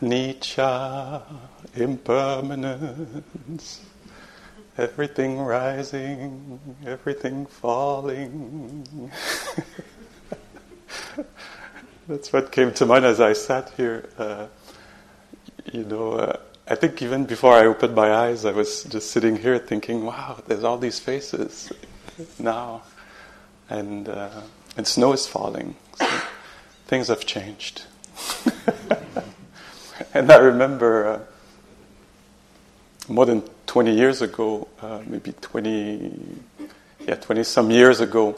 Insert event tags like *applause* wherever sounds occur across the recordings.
anicca, impermanence, everything rising, everything falling. *laughs* That's what came to mind as I sat here. Uh, you know, uh, I think even before I opened my eyes, I was just sitting here thinking, wow, there's all these faces now. And, uh, and snow is falling. So things have changed. *laughs* *laughs* and I remember uh, more than 20 years ago, uh, maybe 20, yeah, 20 some years ago,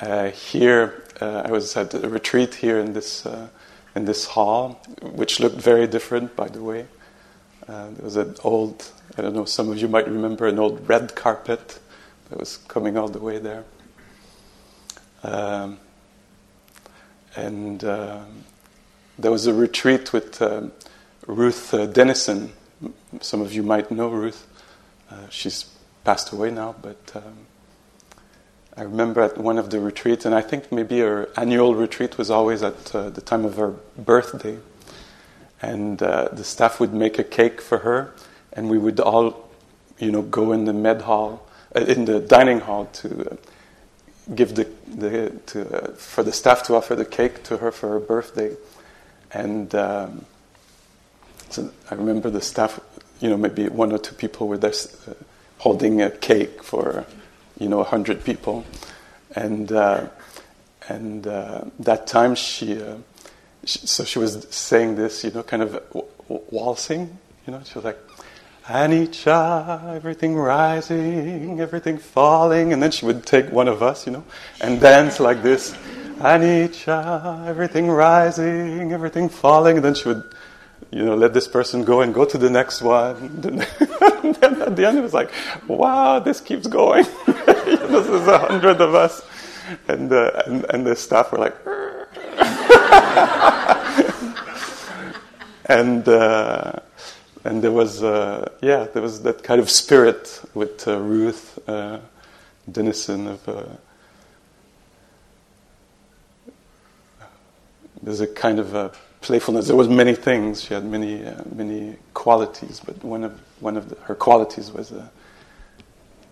uh, here uh, I was at a retreat here in this uh, in this hall, which looked very different, by the way. Uh, there was an old, I don't know, some of you might remember an old red carpet that was coming all the way there. Um, and uh, there was a retreat with uh, Ruth uh, Denison. Some of you might know Ruth. Uh, she's passed away now, but um, I remember at one of the retreats, and I think maybe her annual retreat was always at uh, the time of her birthday. And uh, the staff would make a cake for her, and we would all, you know, go in the med hall, in the dining hall to give the, the to, uh, for the staff to offer the cake to her for her birthday, and um, so I remember the staff, you know, maybe one or two people were there uh, holding a cake for, you know, a hundred people, and uh, and uh, that time she, uh, she, so she was saying this, you know, kind of w- waltzing, you know, she was like anicca, everything rising, everything falling, and then she would take one of us, you know, and dance like this, anicca, everything rising, everything falling, and then she would, you know, let this person go and go to the next one. and *laughs* then at the end, it was like, wow, this keeps going. *laughs* this is a hundred of us, and uh, and, and the staff were like. *laughs* and uh, and there was uh, yeah there was that kind of spirit with uh, Ruth uh, Denison of there's a kind of a playfulness. There was many things. She had many uh, many qualities, but one of one of the, her qualities was a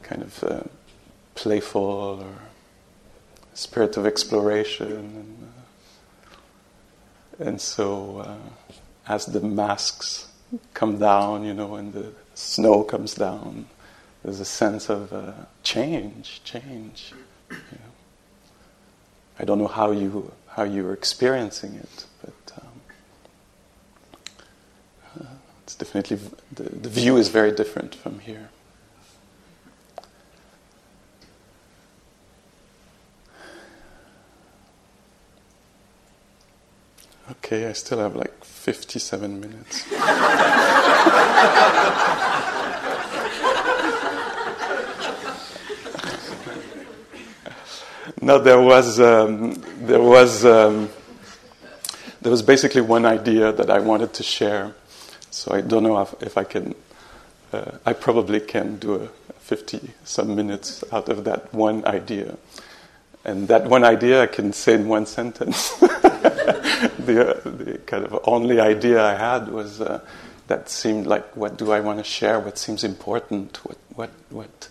kind of uh, playful or spirit of exploration, and, and so as the masks come down, you know, and the snow comes down. There's a sense of uh, change, change. You know. I don't know how you how you were experiencing it, but um, uh, it's definitely the, the view is very different from here. Okay, I still have like 57 minutes. *laughs* no, there was um, there was um, there was basically one idea that I wanted to share. So I don't know if, if I can. Uh, I probably can do a 50 some minutes out of that one idea, and that one idea I can say in one sentence. *laughs* the, uh, the kind of only idea I had was uh, that seemed like what do I want to share? What seems important? What what what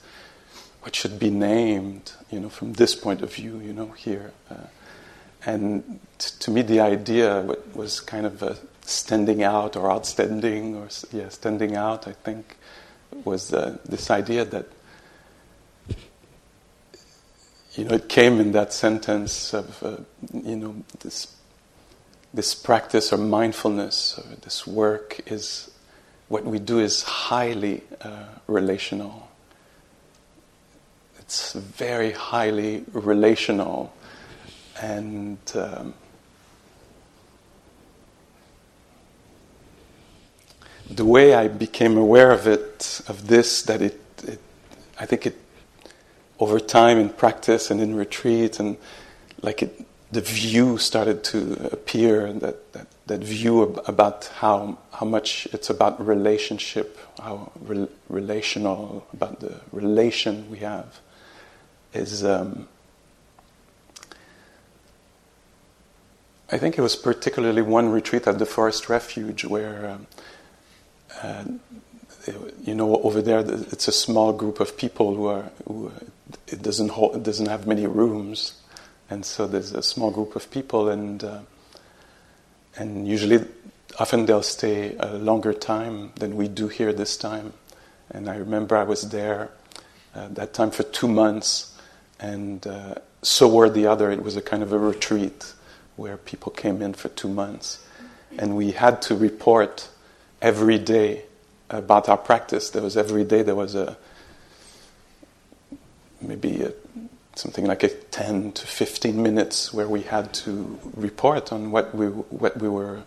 what should be named? You know, from this point of view, you know, here. Uh, and t- to me, the idea was kind of uh, standing out or outstanding, or yeah, standing out. I think was uh, this idea that you know, it came in that sentence of, uh, you know, this this practice or mindfulness or this work is what we do is highly uh, relational. It's very highly relational, and um, the way I became aware of it, of this, that it, it I think it, over time in practice and in retreat, and like it the view started to appear, that, that, that view about how, how much it's about relationship, how re- relational, about the relation we have, is, um, I think it was particularly one retreat at the Forest Refuge where, um, uh, you know, over there it's a small group of people who are who, it doesn't hold, it doesn't have many rooms, and so there's a small group of people, and uh, and usually, often they'll stay a longer time than we do here this time. And I remember I was there uh, that time for two months, and uh, so or the other, it was a kind of a retreat where people came in for two months, and we had to report every day about our practice. There was every day there was a maybe a, something like a 10 to 15 minutes where we had to report on what we what we were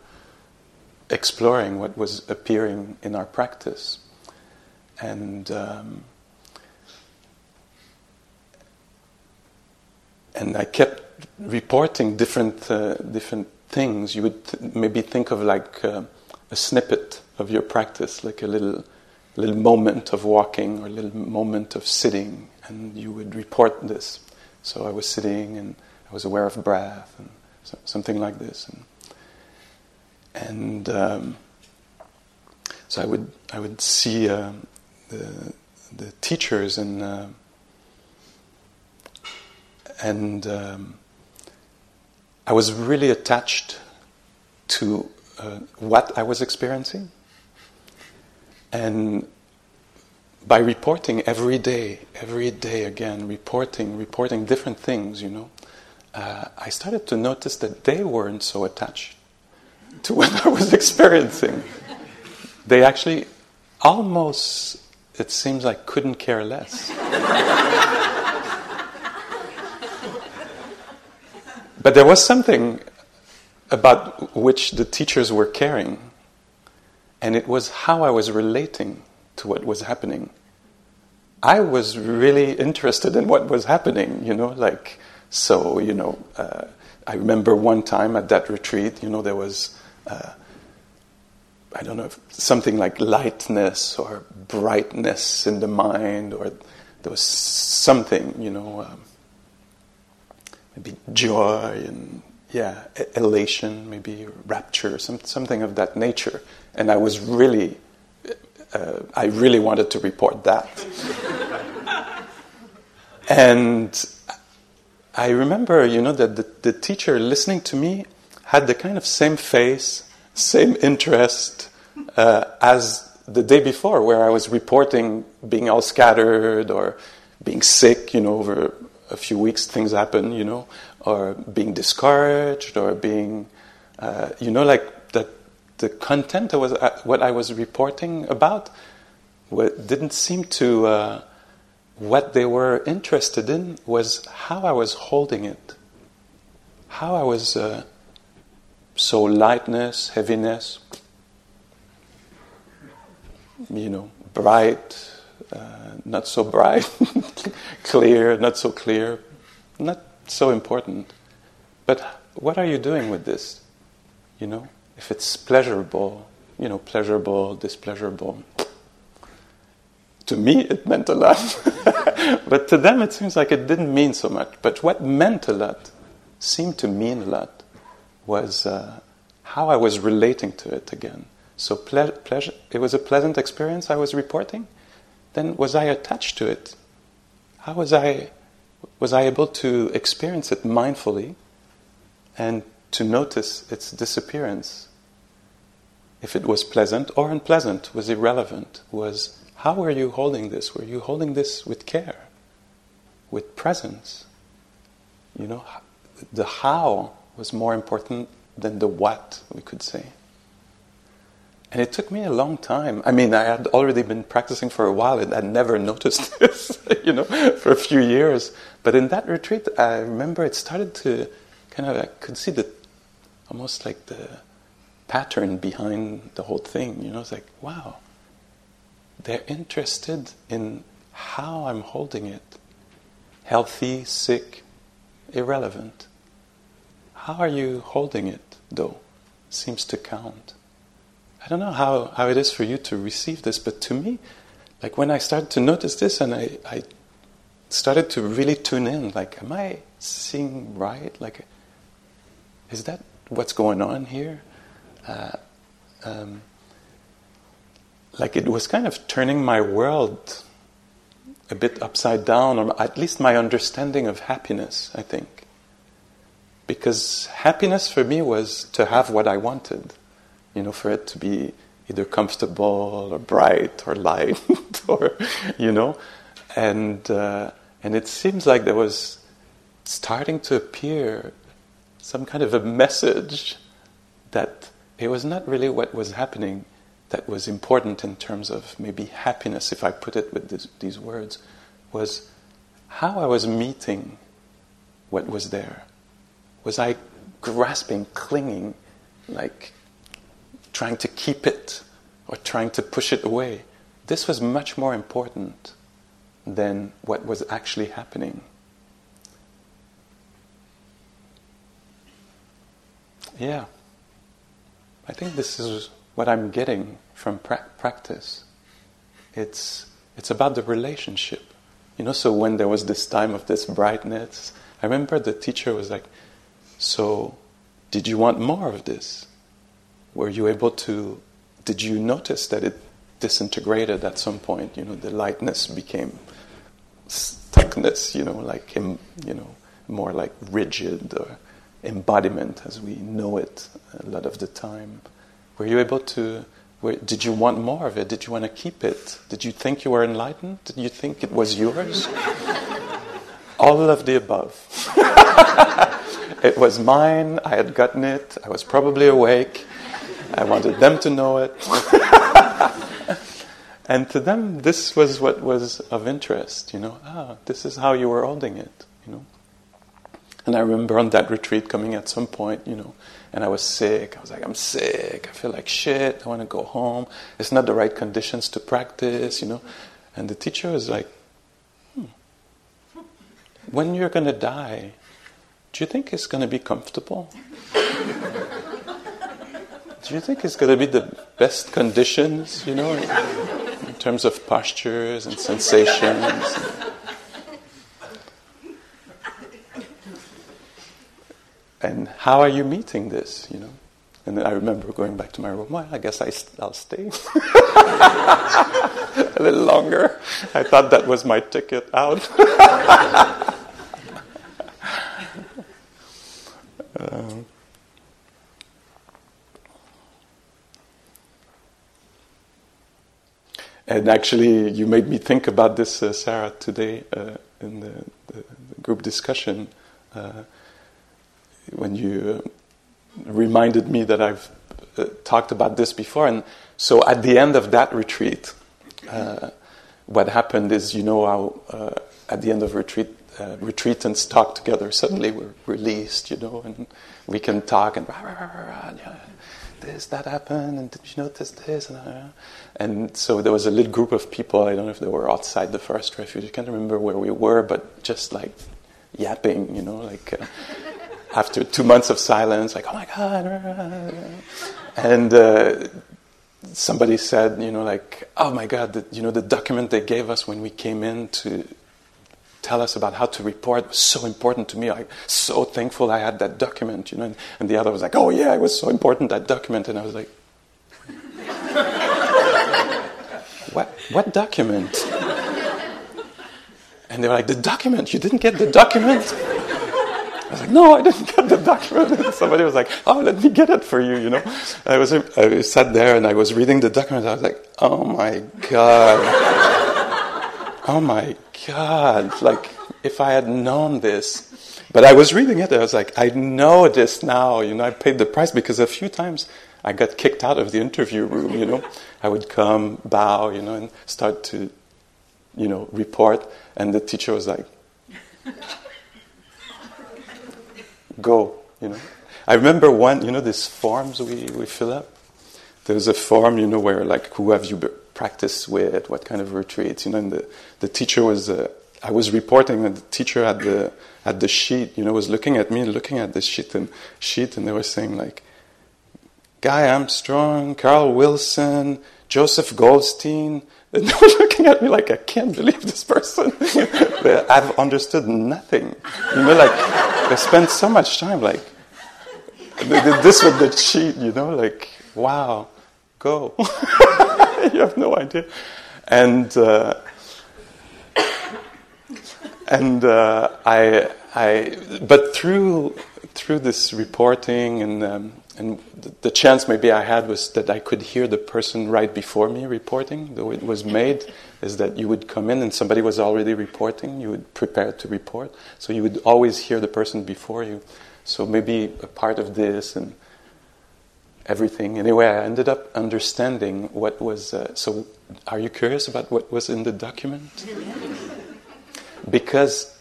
exploring, what was appearing in our practice, and um, and I kept reporting different uh, different things. You would th- maybe think of like uh, a snippet of your practice, like a little little moment of walking or a little moment of sitting, and you would report this. So I was sitting and I was aware of breath and so, something like this, and and um, so I would I would see uh, the the teachers and and um, I was really attached to uh, what I was experiencing. And by reporting every day, every day again, reporting, reporting different things, you know, uh, I started to notice that they weren't so attached to *laughs* what I was experiencing. they actually almost, it seems like, couldn't care less. *laughs* But there was something about which the teachers were caring, and it was how I was relating to what was happening. I was really interested in what was happening, you know, like, so, you know, uh, I remember one time at that retreat, you know, there was, uh, I don't know, something like lightness or brightness in the mind, or there was something, you know. Um, maybe joy and yeah, elation, maybe rapture, some, something of that nature. And I was really, uh, I really wanted to report that. *laughs* and I remember, you know, that the, the teacher listening to me had the kind of same face, same interest uh, as the day before, where I was reporting being all scattered or being sick, you know, over a few weeks things happen, you know, or being discouraged or being, uh, you know, like that the content was what I was reporting about didn't seem to. Uh, what they were interested in was how I was holding it, how I was uh, so lightness, heaviness, you know, bright, uh, not so bright, *laughs* clear, not so clear, not so important. But what are you doing with this? You know, if it's pleasurable, you know, pleasurable, displeasurable. To me, it meant a lot. *laughs* but to them, it seems like it didn't mean so much. But what meant a lot, seemed to mean a lot, was uh, how I was relating to it again. So ple- pleasure, it was a pleasant experience I was reporting then was I attached to it? How was I, was I able to experience it mindfully and to notice its disappearance? If it was pleasant or unpleasant, was irrelevant, was how were you holding this? Were you holding this with care, with presence? You know, the how was more important than the what, we could say. And it took me a long time. I mean, I had already been practicing for a while and I never *laughs* noticed this, *laughs* you know, for a few years. But in that retreat, I remember it started to kind of, I could see the, almost like the pattern behind the whole thing. You know, it's like, wow, they're interested in how I'm holding it. Healthy, sick, irrelevant. How are you holding it, though? Seems to count. I don't know how, how it is for you to receive this, but to me, like when I started to notice this and I, I started to really tune in, like, am I seeing right? Like, is that what's going on here? Uh, um, like it was kind of turning my world a bit upside down, or at least my understanding of happiness, I think. Because happiness for me was to have what I wanted, you know, for it to be either comfortable or bright or light, *laughs* or, you know, and, uh, and it seems like there was starting to appear some kind of a message that it was not really what was happening that was important in terms of maybe happiness, if I put it with this, these words, was how I was meeting what was there. Was I grasping, clinging, like trying to keep it or trying to push it away? This was much more important than what was actually happening. Yeah. I think this is what I'm getting from pra- practice. It's, it's about the relationship. You know, so when there was this time of this brightness, I remember the teacher was like, So, did you want more of this? Were you able to, did you notice that it disintegrated at some point? You know, the lightness became stuckness, you know, like, you know, more like rigid or embodiment as we know it a lot of the time. Were you able to? Were, did you want more of it? Did you want to keep it? Did you think you were enlightened? Did you think it was yours? *laughs* All of the above. *laughs* it was mine. I had gotten it. I was probably awake. I wanted them to know it. *laughs* and to them, this was what was of interest. You know, ah, this is how you were holding it. You know. And I remember on that retreat coming at some point, you know, and I was sick. I was like, I'm sick. I feel like shit. I want to go home. It's not the right conditions to practice, you know. And the teacher was like, hmm, when you're going to die, do you think it's going to be comfortable? *laughs* do you think it's going to be the best conditions, you know, in terms of postures and sensations? and how are you meeting this, you know? And then I remember going back to my room, well, I guess I, will stay *laughs* a little longer. I thought that was my ticket out. *laughs* um, and actually, you made me think about this, uh, Sarah, today uh, in the, the, group discussion. Uh, when you uh, reminded me that I've uh, talked about this before. And so at the end of that retreat, uh, what happened is, you know, how at the end of retreat, retreatants talk together. Suddenly we're released, you know, and we can talk and rah, rah, rah, this, that happened, and did you notice this? And, uh, and so there was a little group of people. I don't know if they were outside the Forest Refuge. I can't remember where we were, but just like yapping, you know, like after two months of silence, like, oh my God. And uh, somebody said, you know, like, oh my God, the, you know, the document they gave us when we came in to tell us about how to report was so important to me. I'm so thankful I had that document, you know. And, and the other was like, oh yeah, it was so important, that document. And I was like, *laughs* what, what document? And they were like, the document, you didn't get the document? I was like, no, I didn't get the document. And somebody was like, oh, let me get it for you, you know. I was, I sat there and I was reading the document. I was like, oh my God. Oh my God. Like, if I had known this. But I was reading it. I was like, I know this now. You know, I paid the price because a few times I got kicked out of the interview room, you know. I would come, bow, you know, and start to, you know, report. And the teacher was like, go, you know. I remember one, you know, these forms we, we fill up. There's a form, you know, where like, who have you practiced with, what kind of retreats, you know, and the, the teacher was, uh, I was reporting and the teacher at the, at the sheet, you know, was looking at me, looking at the sheet and sheet, and they were saying like, Guy Armstrong, Carol Wilson, Joseph Goldstein, *laughs* and they were looking at me like, I can't believe this person. *laughs* I've understood nothing. You know, like, they spent so much time, like, they did this with the sheet, you know, like, wow, go. *laughs* *laughs* you have no idea. And, uh, *coughs* and uh, I, I, but through, through this reporting and, um, and the chance maybe I had was that I could hear the person right before me reporting, though it was made, is that you would come in and somebody was already reporting, you would prepare to report, so you would always hear the person before you. So maybe a part of this and everything. Anyway, I ended up understanding what was. Uh, so, are you curious about what was in the document? *laughs* because,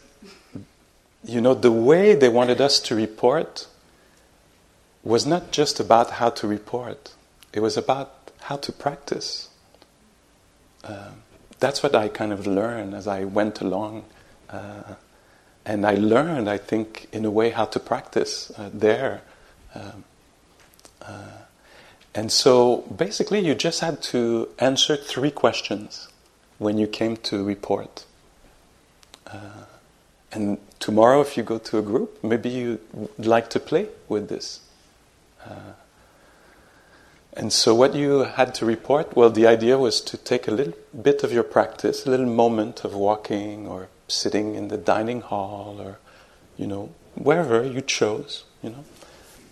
you know, the way they wanted us to report was not just about how to report, it was about how to practice. Uh, that's what I kind of learned as I went along. Uh, and I learned, I think, in a way, how to practice uh, there. Um, uh, and so basically, you just had to answer three questions when you came to report. Uh, and tomorrow, if you go to a group, maybe you'd like to play with this. Uh, and so, what you had to report, well, the idea was to take a little bit of your practice, a little moment of walking or sitting in the dining hall or, you know, wherever you chose, you know.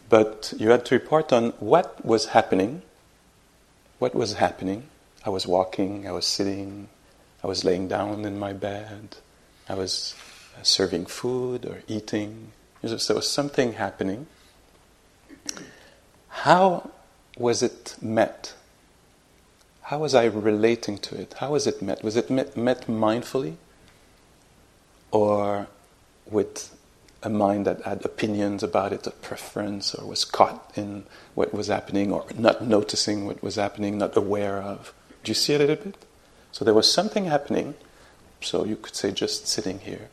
But you had to report on what was happening. What was happening? I was walking, I was sitting, I was laying down in my bed, I was uh, serving food or eating. There was something happening. How was it met? How was I relating to it? How was it met? Was it met, met mindfully? Or with a mind that had opinions about it, a preference, or was caught in what was happening, or not noticing what was happening, not aware of? Do you see it a little bit? So there was something happening, so you could say just sitting here,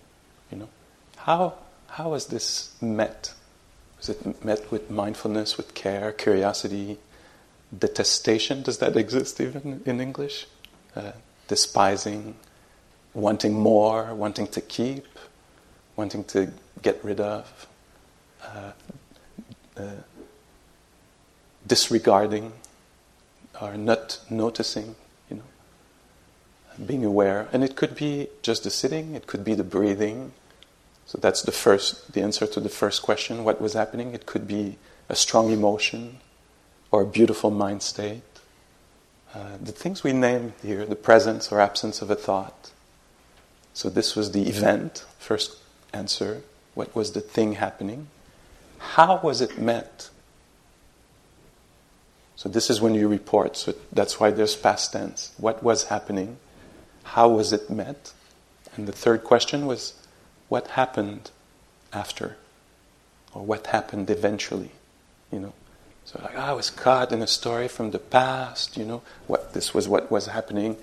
you know. How, how was this met? Was it met with mindfulness, with care, curiosity, detestation? Does that exist even in English? Uh, despising, wanting more, wanting to keep, wanting to get rid of, uh, uh, disregarding, or not noticing, you know, being aware. And it could be just the sitting, it could be the breathing, so that's the first, the answer to the first question what was happening? It could be a strong emotion or a beautiful mind state. Uh, the things we name here, the presence or absence of a thought. So this was the event, first answer. What was the thing happening? How was it met? So this is when you report. So that's why there's past tense. What was happening? How was it met? And the third question was what happened after, or what happened eventually, you know. So like, oh, I was caught in a story from the past, you know. What this was, what was happening.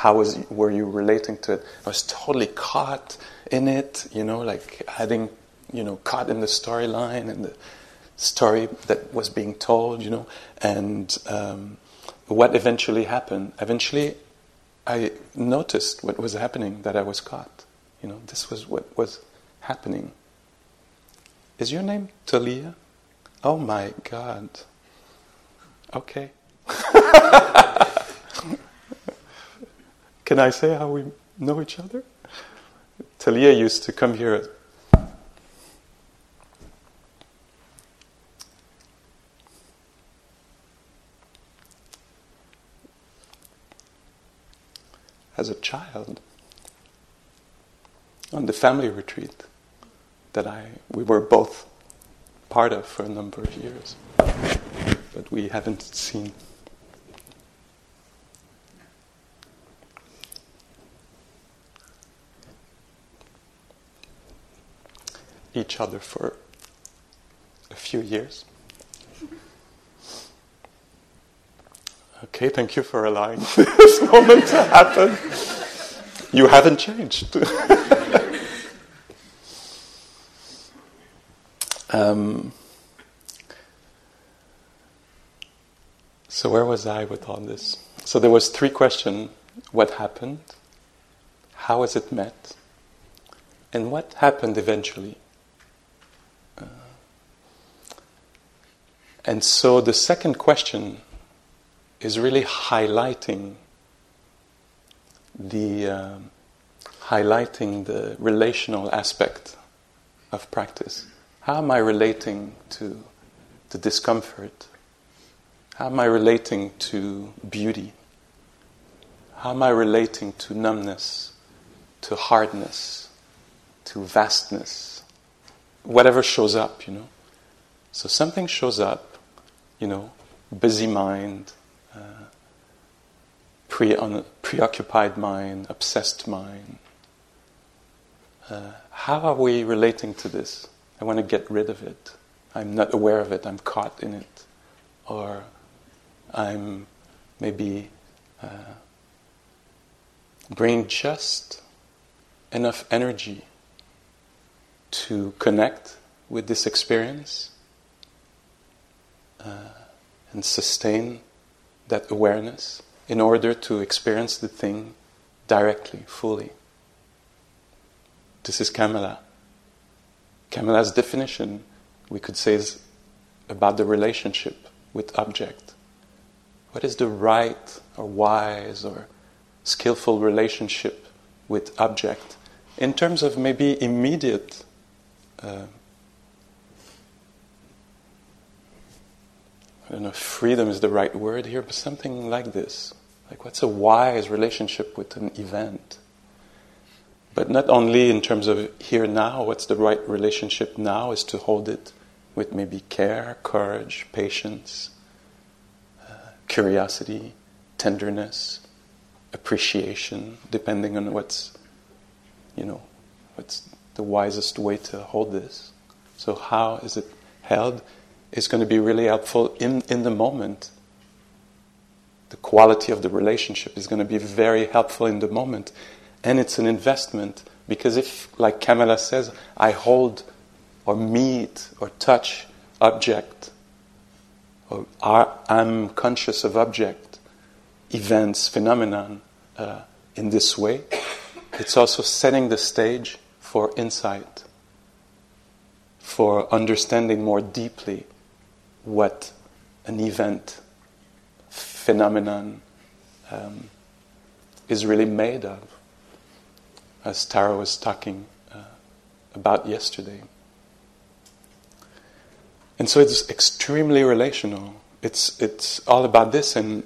How was were you relating to it? I was totally caught in it, you know, like having, you know, caught in the storyline and the story that was being told, you know. And um, what eventually happened? Eventually, I noticed what was happening, that I was caught. You know, this was what was happening. Is your name Talia? Oh my God. Okay. *laughs* Can I say how we know each other? Talia used to come here as a child on the family retreat that I we were both part of for a number of years, but we haven't seen. Each other for a few years. Okay, thank you for allowing *laughs* this moment to happen. You haven't changed. *laughs* Um, so where was I with all this? So there was three questions: What happened? How was it met? And what happened eventually? And so the second question is really highlighting the uh, highlighting the relational aspect of practice. How am I relating to the discomfort? How am I relating to beauty? How am I relating to numbness, to hardness, to vastness? Whatever shows up, you know. So something shows up, you know, busy mind, uh, pre- preoccupied mind, obsessed mind. Uh, how are we relating to this? I want to get rid of it. I'm not aware of it. I'm caught in it. Or I'm maybe uh, just enough energy to connect with this experience uh, and sustain that awareness in order to experience the thing directly, fully. This is Kamala. Kamala's definition, we could say, is about the relationship with object. What is the right or wise or skillful relationship with object in terms of maybe immediate uh, I don't know if freedom is the right word here, but something like this. Like, what's a wise relationship with an event? But not only in terms of here now, what's the right relationship now is to hold it with maybe care, courage, patience, uh, curiosity, tenderness, appreciation, depending on what's, you know, what's the wisest way to hold this. So, how is it held is going to be really helpful in, in the moment. The quality of the relationship is going to be very helpful in the moment. And it's an investment because if, like Kamala says, I hold or meet or touch object, or I'm conscious of object, events, phenomenon uh, in this way, it's also setting the stage for insight, for understanding more deeply what an event, phenomenon um, is really made of, as Tara was talking uh, about yesterday. And so it's extremely relational. It's, it's all about this, and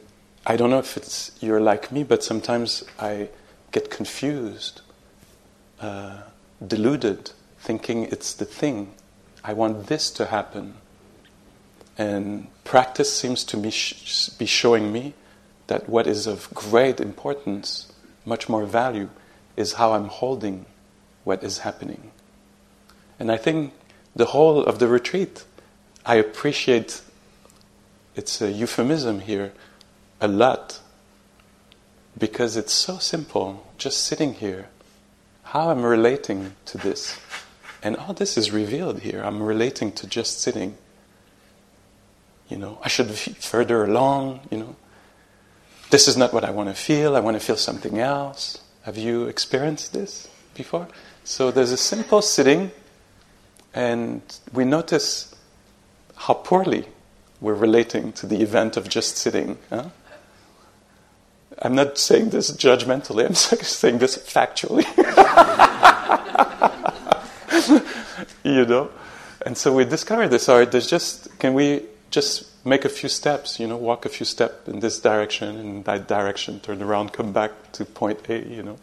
I don't know if it's you're like me, but sometimes I get confused, uh, deluded, thinking it's the thing. I want this to happen. And practice seems to be, sh- be showing me that what is of great importance, much more value, is how I'm holding what is happening. And I think the whole of the retreat, I appreciate it's a euphemism here a lot because it's so simple, just sitting here, how I'm relating to this. And all this is revealed here. I'm relating to just sitting. You know, I should be further along, you know. This is not what I want to feel. I want to feel something else. Have you experienced this before? So there's a simple sitting, and we notice how poorly we're relating to the event of just sitting. Huh? I'm not saying this judgmentally, I'm *laughs* saying this factually. *laughs* you know? And so we discovered this. Right, there's just, can we just make a few steps, you know, walk a few steps in this direction, in that direction, turn around, come back to point A, you know?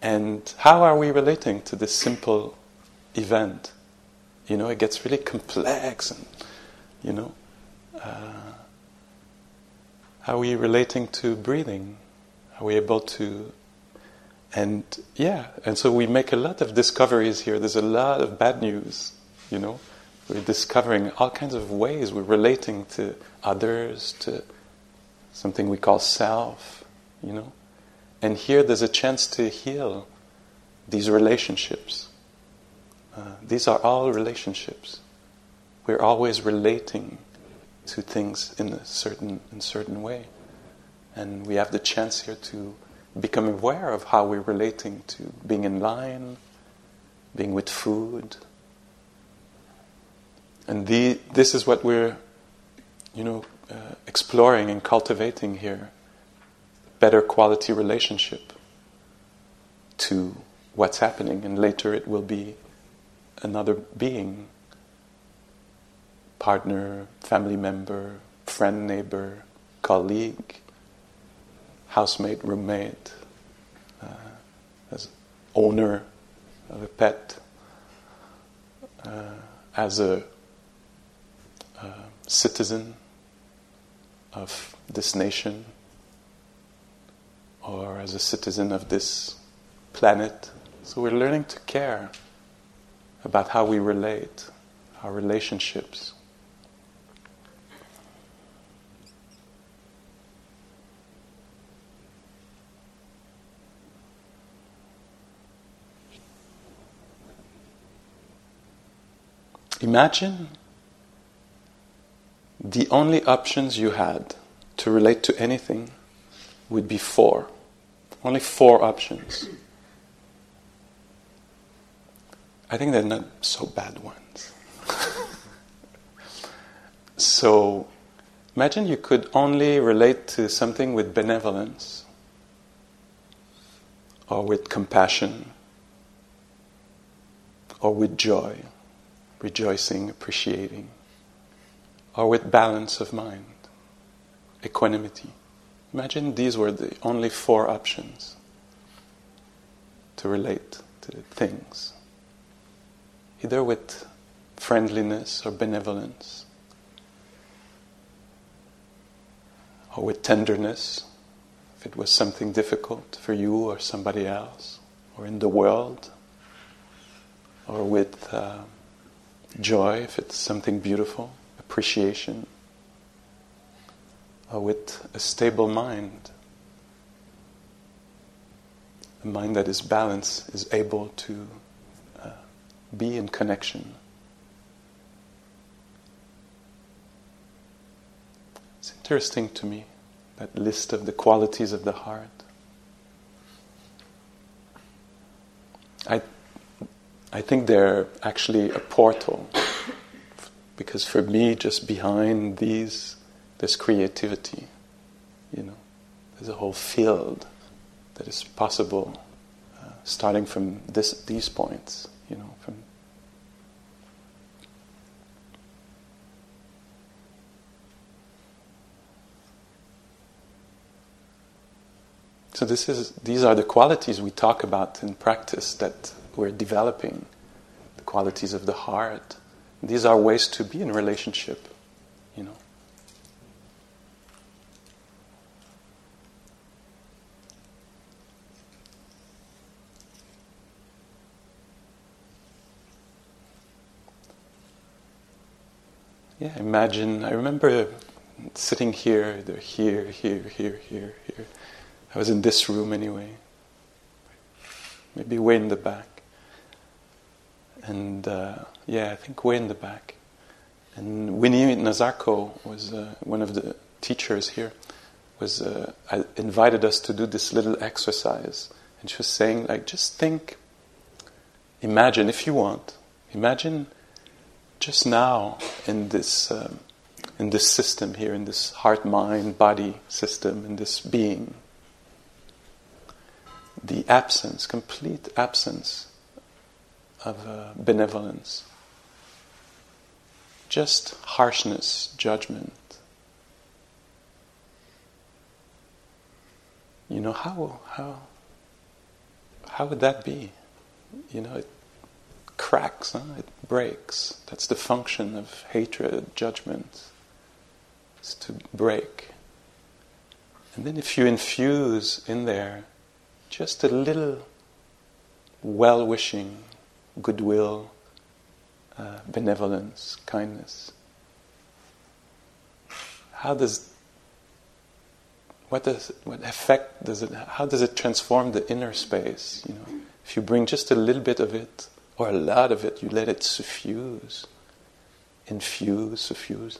And how are we relating to this simple event? You know, it gets really complex and, you know, uh, how are we relating to breathing? Are we able to? And yeah, and so we make a lot of discoveries here. There's a lot of bad news, you know. We're discovering all kinds of ways we're relating to others, to something we call self, you know. And here there's a chance to heal these relationships. Uh, these are all relationships. We're always relating to things in a certain in a certain way, and we have the chance here to become aware of how we're relating to being in line, being with food, And the, this is what we're, you know, uh, exploring and cultivating here. Better quality relationship to what's happening, and later it will be another being partner, family member, friend, neighbor, colleague, housemate, roommate, uh, as owner of a pet, uh, as a uh, citizen of this nation, or as a citizen of this planet. So we're learning to care about how we relate, our relationships. Imagine the only options you had to relate to anything would be four. Only four options. I think they're not so bad ones. *laughs* so imagine you could only relate to something with benevolence or with compassion or with joy rejoicing, appreciating, or with balance of mind, equanimity. Imagine these were the only four options to relate to things, either with friendliness or benevolence, or with tenderness, if it was something difficult for you or somebody else, or in the world, or with. Uh, joy, if it's something beautiful, appreciation, or with a stable mind. A mind that is balanced is able to uh, be in connection. It's interesting to me, that list of the qualities of the heart. I I think they're actually a portal. Because for me, just behind these, there's creativity. You know, there's a whole field that is possible, uh, starting from this, these points. You know, from So this is these are the qualities we talk about in practice that we're developing the qualities of the heart. These are ways to be in relationship, you know. Yeah, imagine. I remember sitting here, here, here, here, here, here. I was in this room anyway, maybe way in the back and uh, yeah, I think way in the back. And Winnie Nazarko was uh, one of the teachers here. Was uh, invited us to do this little exercise, and she was saying, like, just think, imagine if you want, imagine just now in this um, in this system here, in this heart, mind, body system, in this being, the absence, complete absence of uh, benevolence, just harshness, judgment. You know how how how would that be? You know, it cracks, huh? it breaks. That's the function of hatred, judgment. Is to break. And then if you infuse in there just a little well wishing, goodwill, uh, benevolence, kindness. How does what does what effect does it how does it transform the inner space you know? If you bring just a little bit of it or a lot of it you let it suffuse infuse suffuse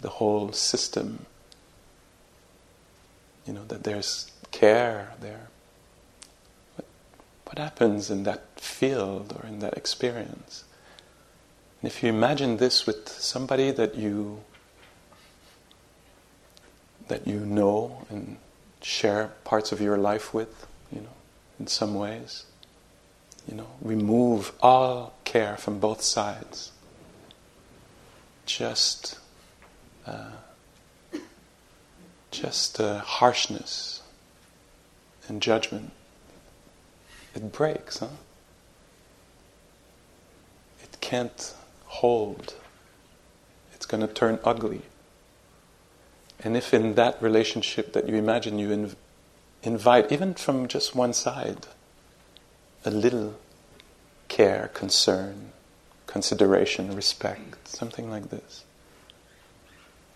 the whole system. You know that there's care there what happens in that field or in that experience? And if you imagine this with somebody that you that you know and share parts of your life with, you know, in some ways, you know, remove all care from both sides. Just, uh, just uh, harshness and judgment. It breaks, huh? It can't hold. It's going to turn ugly. And if in that relationship that you imagine you inv- invite, even from just one side, a little care, concern, consideration, respect, something like this.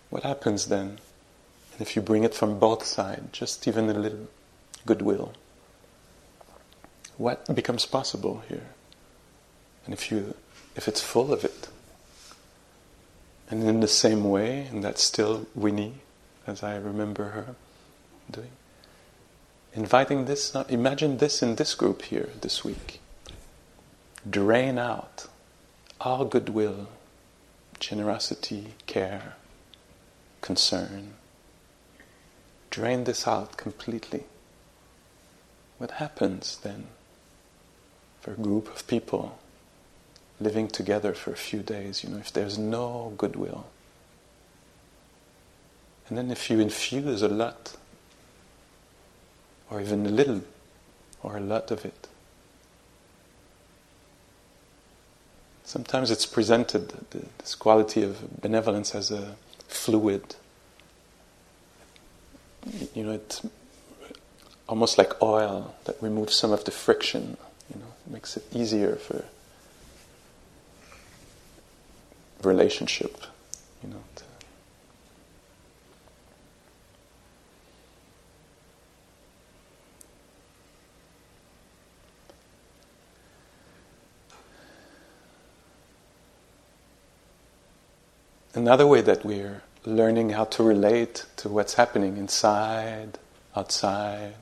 What happens then? And if you bring it from both sides, just even a little goodwill, what becomes possible here? And if you if it's full of it. And in the same way, and that's still Winnie, as I remember her doing, inviting this, uh, imagine this in this group here this week. Drain out all goodwill, generosity, care, concern. Drain this out completely. What happens then for a group of people living together for a few days, you know, if there's no goodwill? And then if you infuse a lot, or even a little, or a lot of it, Sometimes it's presented, this quality of benevolence, as a fluid. You know, it's almost like oil that removes some of the friction, you know, makes it easier for relationship, you know. To Another way that we're learning how to relate to what's happening inside, outside,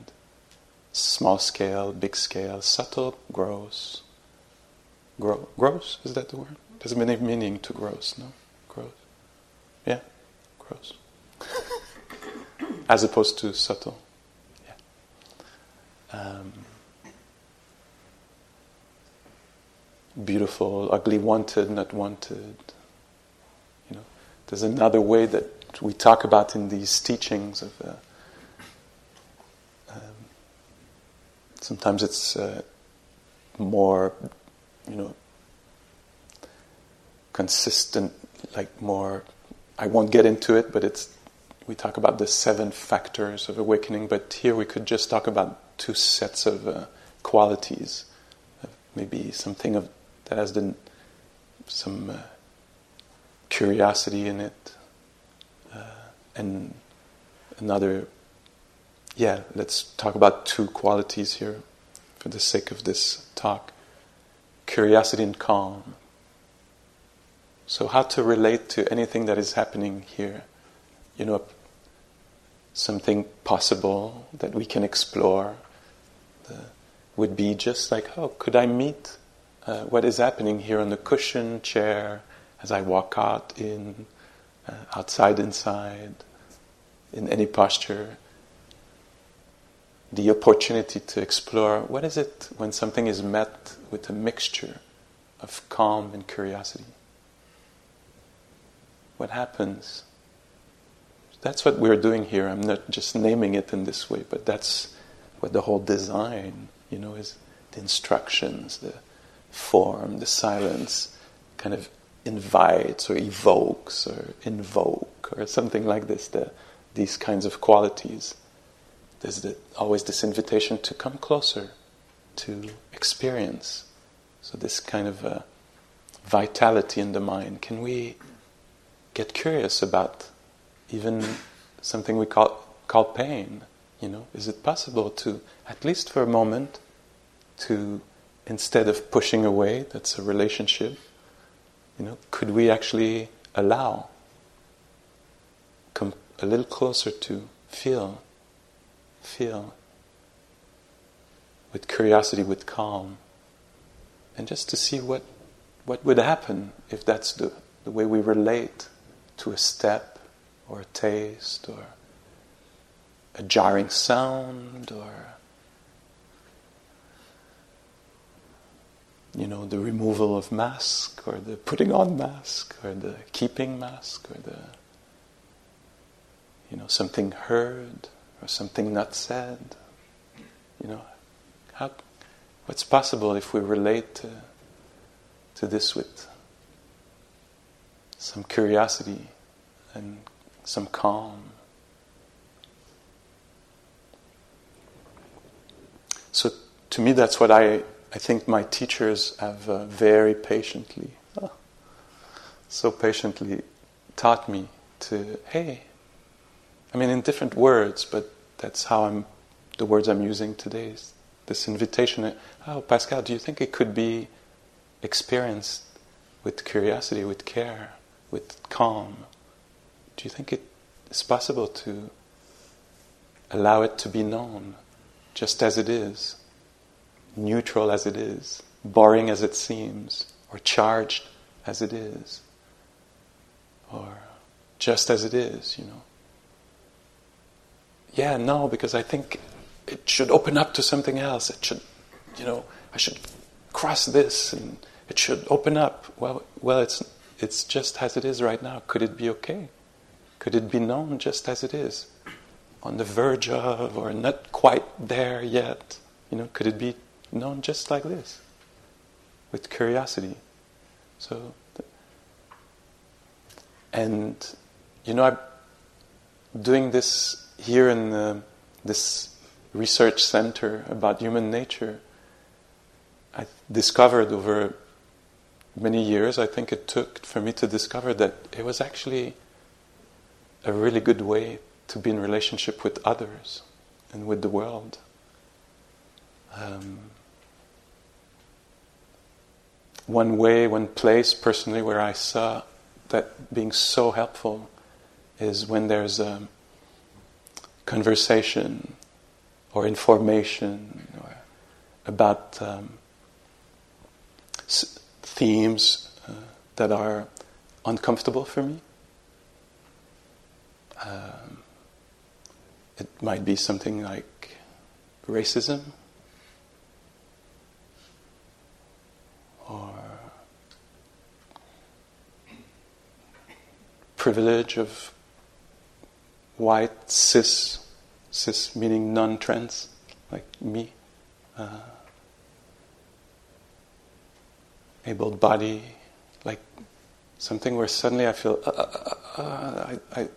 small scale, big scale, subtle, gross. Gro- gross, is that the word? It have meaning to gross? No? Gross? Yeah? Gross. *laughs* As opposed to subtle. Yeah. Um, beautiful, ugly, wanted, not wanted You know, there's another way that we talk about in these teachings of. Uh, sometimes it's uh, more, you know, consistent, like more. I won't get into it, but it's. We talk about the seven factors of awakening, but here we could just talk about two sets of uh, qualities, maybe something of that has some uh, curiosity in it, uh, and another. Yeah, let's talk about two qualities here for the sake of this talk curiosity and calm. So, how to relate to anything that is happening here? You know, something possible that we can explore the, would be just like, oh, could I meet uh, what is happening here on the cushion, chair, as I walk out in, uh, outside, inside, in any posture, the opportunity to explore what is it when something is met with a mixture of calm and curiosity? What happens? That's what we're doing here. I'm not just naming it in this way, but that's what the whole design, you know, is the instructions, the form, the silence, kind of invites or evokes or invoke or something like this, the, these kinds of qualities. There's the, always this invitation to come closer, to experience. So, this kind of uh, vitality in the mind. Can we get curious about even something we call, call pain? You know, is it possible to, at least for a moment, to instead of pushing away, that's a relationship, you know, could we actually allow, come a little closer to feel, feel with curiosity, with calm, and just to see what what would happen if that's the, the way we relate to a step or a taste or a jarring sound or you know the removal of mask or the putting on mask or the keeping mask or the you know something heard or something not said you know? How what's possible if we relate to, to this with some curiosity and some calm? So to me, that's what I, I think my teachers have uh, very patiently, oh, so patiently taught me to, hey, I mean, in different words, but that's how I'm, the words I'm using today. Is this invitation, oh, Pascal, do you think it could be experienced with curiosity, with care, with calm? Do you think it is possible to allow it to be known? just as it is, neutral as it is, boring as it seems, or charged as it is, or just as it is, you know. Yeah, no, because I think it should open up to something else. It should, you know, I should cross this and it should open up. Well, well, it's it's just as it is right now. Could it be okay? Could it be known just as it is? on the verge of or not quite there yet? You know, could it be known just like this? With curiosity. So, and you know, I'm doing this here in the, this research center about human nature. I discovered over many years, I think it took for me to discover that it was actually a really good way to be in relationship with others and with the world. Um, one way, one place personally where I saw that being so helpful is when there's a conversation or information or about um, s- themes uh, that are uncomfortable for me. Um, it might be something like racism or privilege of white cis, cis meaning non trans, like me, uh, able body, like something where suddenly I feel, uh, uh, uh, uh I, I,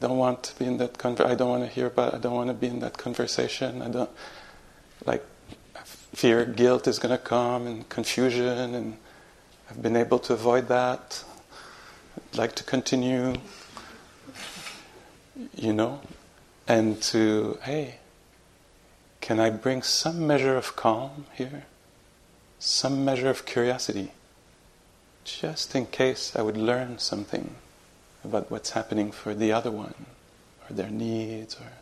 don't want to be in that conver- I don't want to hear about I don't want to be in that conversation. I don't like fear, guilt is going to come and confusion and I've been able to avoid that. I'd like to continue you know and to hey can I bring some measure of calm here? Some measure of curiosity just in case I would learn something about what's happening for the other one, or their needs, or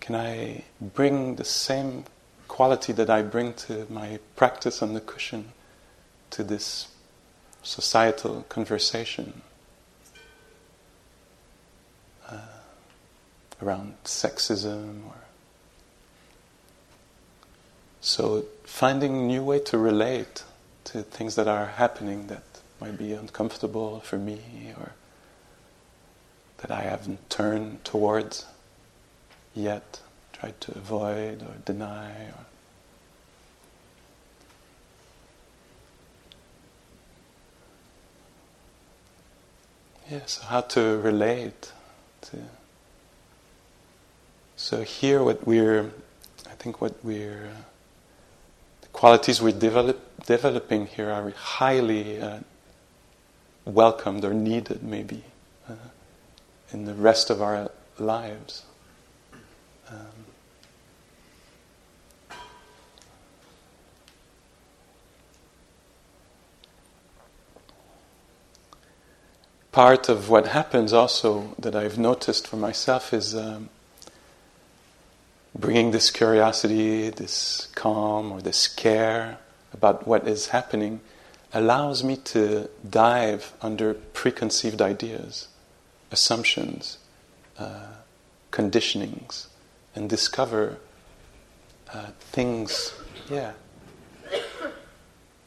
can I bring the same quality that I bring to my practice on the cushion to this societal conversation around sexism or so finding new way to relate to things that are happening that might be uncomfortable for me or that I haven't turned towards yet, tried to avoid or deny or Yeah, so how to relate so here what we're I think what we're the qualities we're develop, developing here are highly uh, welcomed or needed, maybe, uh, in the rest of our lives. Um, part of what happens also that I've noticed for myself is um, bringing this curiosity, this calm, or this care about what is happening allows me to dive under preconceived ideas, assumptions, uh, conditionings, and discover uh, things, yeah,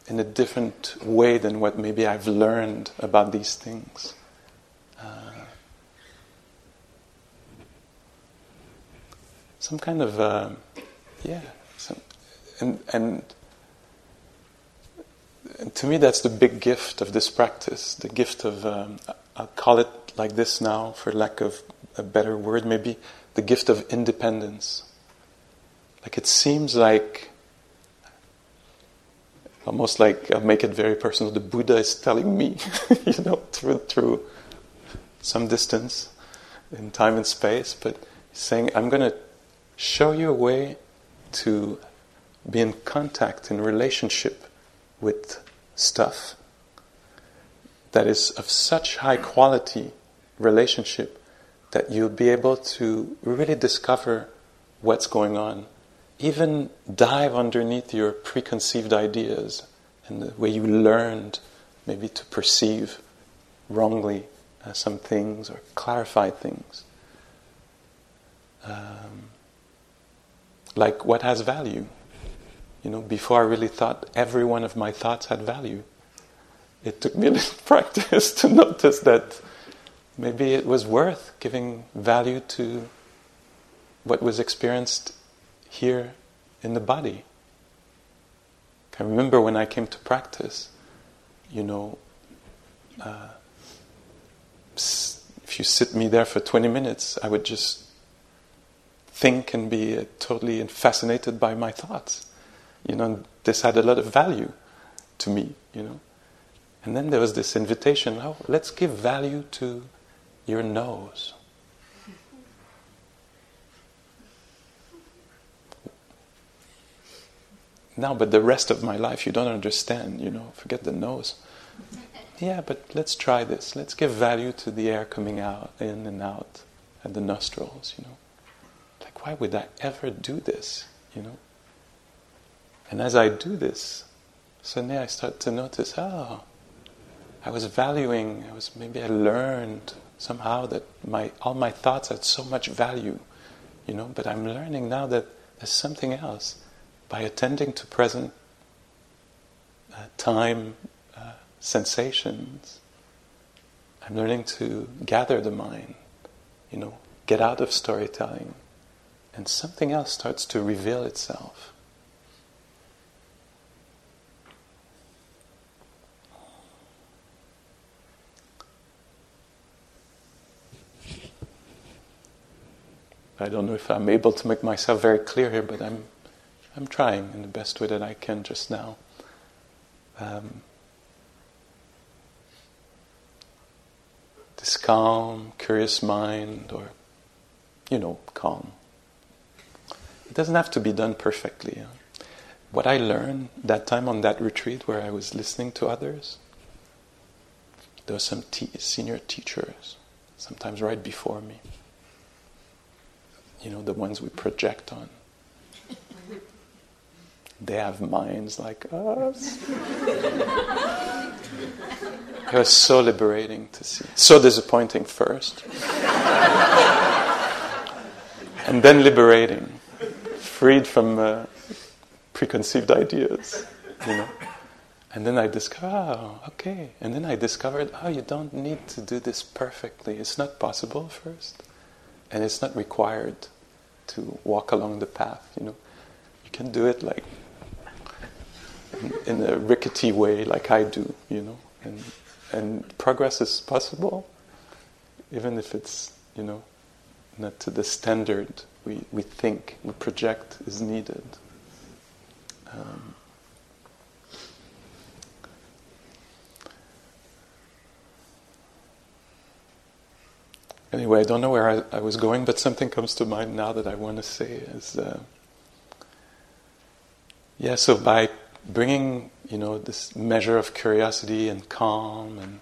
in a different way than what maybe I've learned about these things. Some kind of, uh, yeah, some, and, and and to me, that's the big gift of this practice the gift of, um, I'll call it like this now, for lack of a better word, maybe the gift of independence. Like it seems like, almost like I'll make it very personal, the Buddha is telling me, *laughs* you know, through, through some distance in time and space, but saying, I'm going to show you a way to be in contact, in relationship with stuff that is of such high quality relationship that you'll be able to really discover what's going on. Even dive underneath your preconceived ideas and the way you learned maybe to perceive wrongly uh, some things or clarify things. Um, like what has value? You know, before I really thought every one of my thoughts had value. It took me a *laughs* little practice to notice that maybe it was worth giving value to what was experienced here in the body. I remember when I came to practice, you know, uh, if you sit me there for 20 minutes, I would just think and be uh, totally fascinated by my thoughts. You know, this had a lot of value to me, you know. And then there was this invitation oh, let's give value to your nose. Now, but the rest of my life you don't understand, you know, forget the nose. Yeah, but let's try this. Let's give value to the air coming out, in and out, at the nostrils, you know. Why would I ever do this, you know? And as I do this, suddenly I start to notice, oh, I was valuing, I was maybe I learned somehow that my all my thoughts had so much value, you know, but I'm learning now that there's something else. By attending to present uh, time uh, sensations, I'm learning to gather the mind, you know, get out of storytelling, and something else starts to reveal itself. I don't know if I'm able to make myself very clear here, but I'm, I'm trying in the best way that I can just now. Um, this calm, curious mind, or, you know, calm. It doesn't have to be done perfectly. What I learned that time on that retreat where I was listening to others, there were some senior teachers, sometimes right before me you know, the ones we project on. They have minds like us. it was so liberating to see. So disappointing first. and then liberating. Freed from uh, preconceived ideas, you know. And then I discovered, oh, okay. And then I discovered, oh, you don't need to do this perfectly. It's not possible first. And it's not required to walk along the path, you know. You can do it like in, in a rickety way like I do, you know. And and progress is possible even if it's, you know, not to the standard we, we think, we project is needed. Um, Anyway, I don't know where I, I, was going, but something comes to mind now that I want to say is, uh, yeah. So by bringing, you know, this measure of curiosity and calm and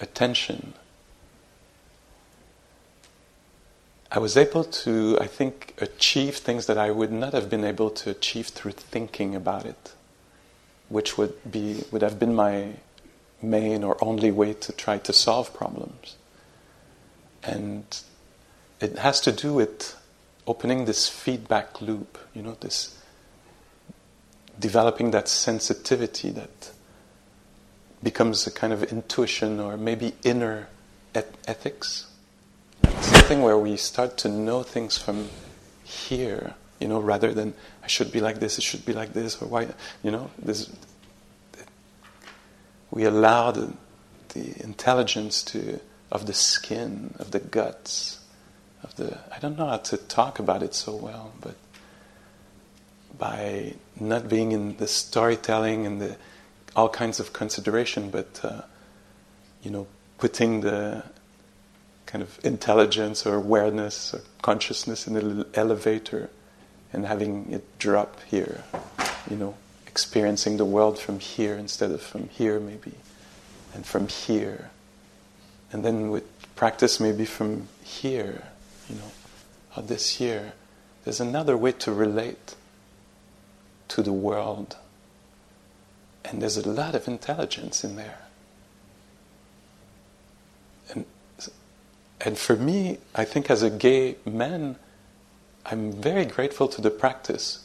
attention, I was able to, I think, achieve things that I would not have been able to achieve through thinking about it. which would be would have been my main or only way to try to solve problems. And it has to do with opening this feedback loop, you know, this developing that sensitivity that becomes a kind of intuition or maybe inner et- ethics. Something where we start to know things from here, you know, rather than I should be like this, it should be like this, or why, you know, this. We allow the, the intelligence to of the skin, of the guts, of the. I don't know how to talk about it so well, but by not being in the storytelling and the all kinds of consideration, but uh, you know, putting the kind of intelligence or awareness or consciousness in the elevator and having it drop here, you know, experiencing the world from here instead of from here, maybe, and from here. And then with practice, maybe from here, you know, or this here, there's another way to relate to the world. And there's a lot of intelligence in there. And for me, I think as a gay man, I'm very grateful to the practice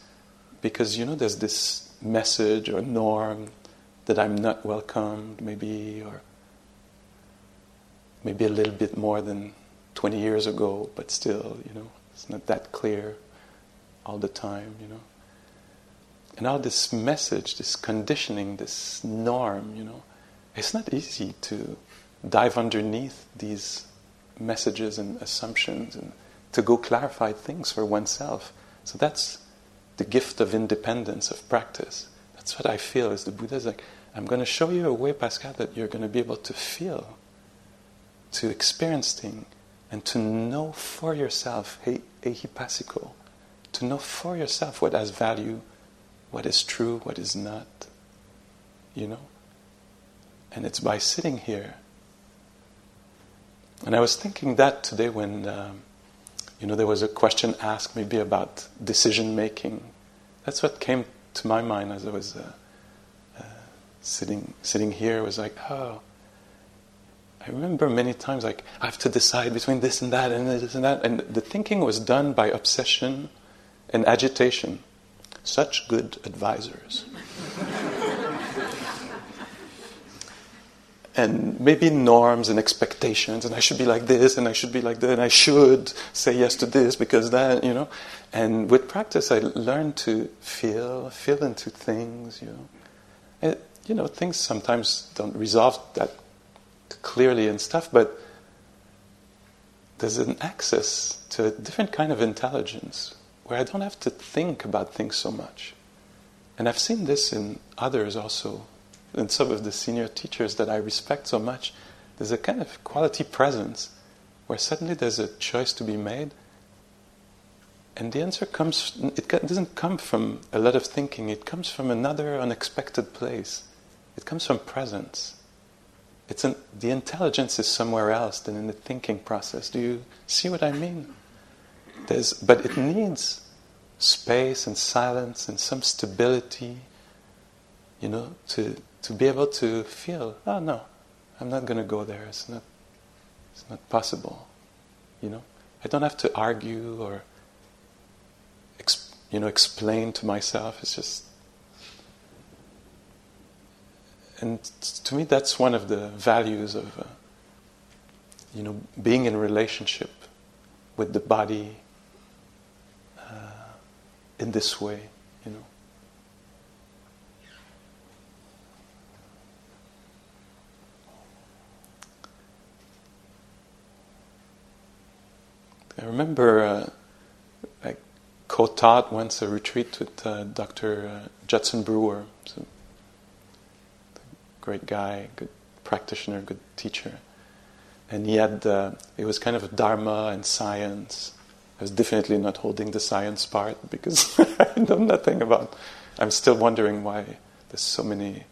because, you know, there's this message or norm that I'm not welcomed, maybe, or maybe a little bit more than 20 years ago, but still, you know, it's not that clear all the time, you know. And all this message, this conditioning, this norm, you know, it's not easy to dive underneath these messages and assumptions and to go clarify things for oneself. So that's the gift of independence of practice. That's what I feel is the Buddha's like, I'm going to show you a way, Pascal, that you're going to be able to feel, to experience things, and to know for yourself, hey, ehipassiko, to know for yourself what has value what is true, what is not, you know? And it's by sitting here. And I was thinking that today when, um, you know, there was a question asked maybe about decision making. That's what came to my mind as I was uh, uh, sitting sitting here. It was like, oh, I remember many times like I have to decide between this and that and this and that, and the thinking was done by obsession and agitation. Such good advisors. *laughs* and maybe norms and expectations, and I should be like this, and I should be like that, and I should say yes to this because that, you know. And with practice, I learned to feel, feel into things, you know. It, you know, things sometimes don't resolve that clearly and stuff, but there's an access to a different kind of intelligence where I don't have to think about things so much. And I've seen this in others also, in some of the senior teachers that I respect so much. There's a kind of quality presence where suddenly there's a choice to be made, and the answer comes, it doesn't come from a lot of thinking, it comes from another unexpected place. It comes from presence. It's an, the intelligence is somewhere else than in the thinking process. Do you see what I mean? There's, but it needs space and silence and some stability, you know, to, to be able to feel, oh no, I'm not going to go there. It's not, it's not possible, you know. I don't have to argue or, exp, you know, explain to myself. It's just, and to me, that's one of the values of, uh, you know, being in relationship with the body in this way, you know. I remember uh, I co-taught once a retreat with uh, Dr. Uh, Judson Brewer, great guy, good practitioner, good teacher, and he had uh, it was kind of Dharma and science I was definitely not holding the science part because *laughs* I know nothing about. I'm still wondering why there's so many.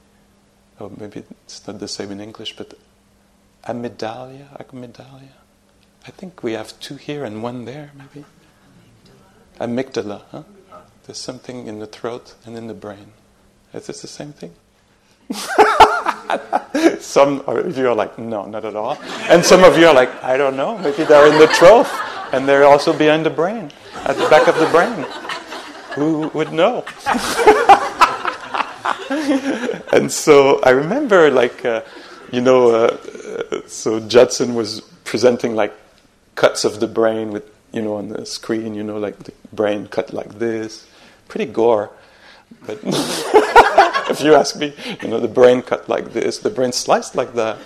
Oh, maybe it's not the same in English, but amygdala, amygdala. I think we have two here and one there, maybe. Amygdala, huh? There's something in the throat and in the brain. Is this the same thing? *laughs* some of you are like, no, not at all. And some of you are like, I don't know, maybe they're in the throat and they're also behind the brain, at the back of the brain. Who would know? *laughs* and so I remember, like, uh, you know, uh, uh, so Judson was presenting like cuts of the brain with, you know, on the screen, you know, like the brain cut like this. Pretty gore. But *laughs* if you ask me, you know, the brain cut like this, the brain sliced like that,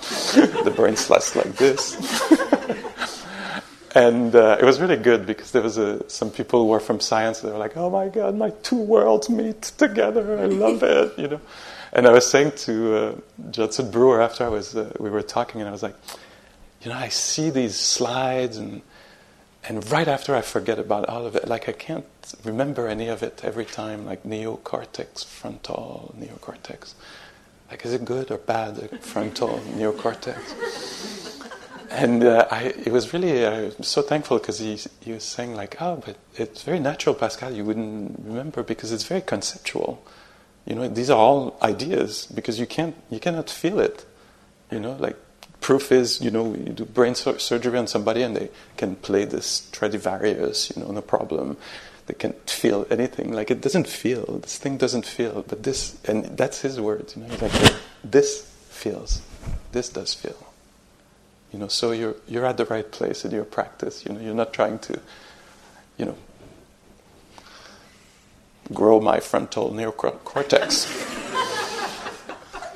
the brain sliced like this. *laughs* and uh, it was really good because there was a, some people who were from science. They were like, "Oh my God, my two worlds meet together. I love it," you know. And I was saying to uh, Judson Brewer after I was uh, we were talking, and I was like, you know, I see these slides and and right after I forget about all of it, like I can't remember any of it every time, like neocortex, frontal, neocortex. Like, is it good or bad, frontal, *laughs* neocortex? And uh, I, it was really, I was so thankful because he, he was saying, like, oh, but it's very natural, Pascal, you wouldn't remember because it's very conceptual. You know, these are all ideas because you can't, you cannot feel it. You know, like proof is, you know, you do brain sur- surgery on somebody and they can play this Stradivarius, you know, no problem. They can't feel anything. Like it doesn't feel. This thing doesn't feel. But this, and that's his words. You know, like this feels. This does feel. You know, so you're you're at the right place in your practice. You know, you're not trying to, you know, grow my frontal neocortex.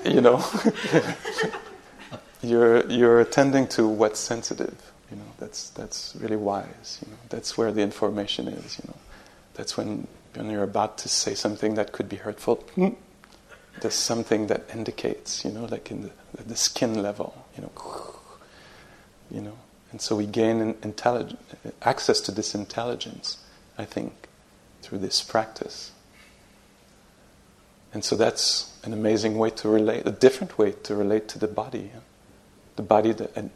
*laughs* you know. *laughs* you're you're attending to what's sensitive. You know, that's that's really wise. You know, that's where the information is. You know, that's when when you're about to say something that could be hurtful. Hmm, there's something that indicates. You know, like in the, the skin level. You know, you know, and so we gain intellig- access to this intelligence. I think through this practice. And so that's an amazing way to relate, a different way to relate to the body the body that,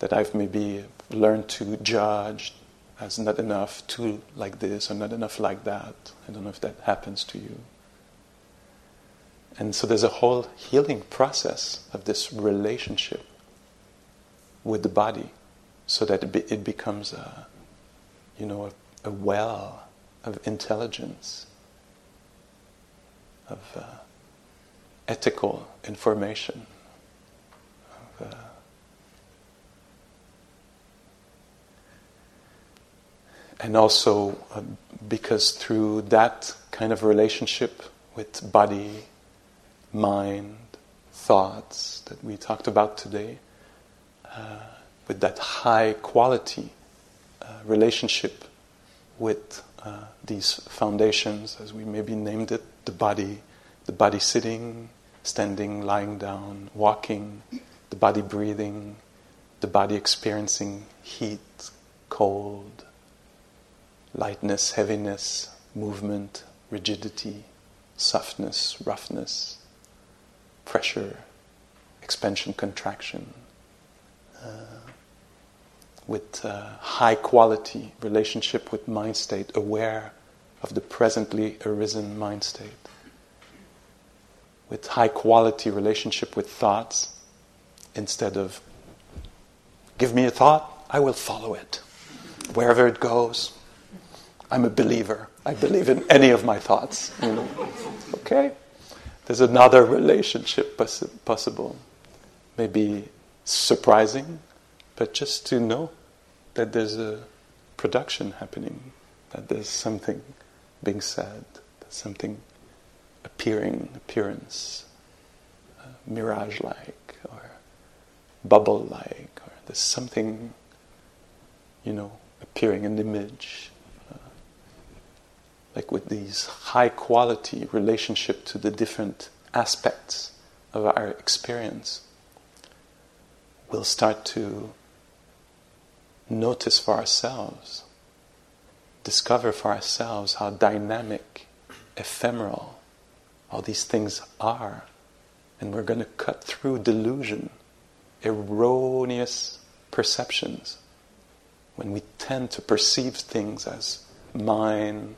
that I've maybe learned to judge as not enough, too like this or not enough like that. I don't know if that happens to you. And so there's a whole healing process of this relationship with the body so that it, be, it becomes a, you know, a, a well of intelligence, of uh, ethical information, of uh, and also uh, because through that kind of relationship with body, mind, thoughts that we talked about today, uh, with that high quality uh, relationship with uh, these foundations, as we maybe named it, the body, the body sitting, standing, lying down, walking, the body breathing, the body experiencing heat, cold, lightness, heaviness, movement, rigidity, softness, roughness, pressure, expansion, contraction, uh, with uh, high quality relationship with mind state, aware of the presently arisen mind state, with high quality relationship with thoughts, instead of give me a thought, I will follow it. Wherever it goes, I'm a believer. I believe in any of my thoughts. You know? Okay? There's another relationship poss- possible. Maybe surprising, but just to know that there's a production happening, that there's something being said, something appearing, appearance, uh, mirage like, or bubble like, or there's something, you know, appearing, an image, like with these high quality relationship to the different aspects of our experience, we'll start to notice for ourselves, discover for ourselves how dynamic, ephemeral all these things are. And we're going to cut through delusion, erroneous perceptions, when we tend to perceive things as mine,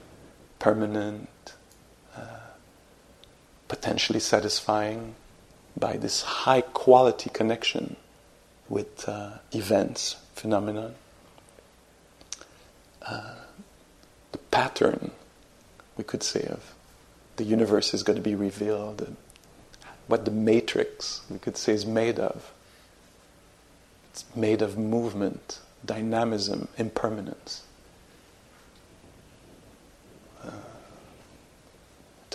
permanent, uh, potentially satisfying by this high quality connection with uh, events, phenomenon. Uh, the pattern, we could say, of the universe is going to be revealed, what the matrix, we could say, is made of. It's made of movement, dynamism, impermanence.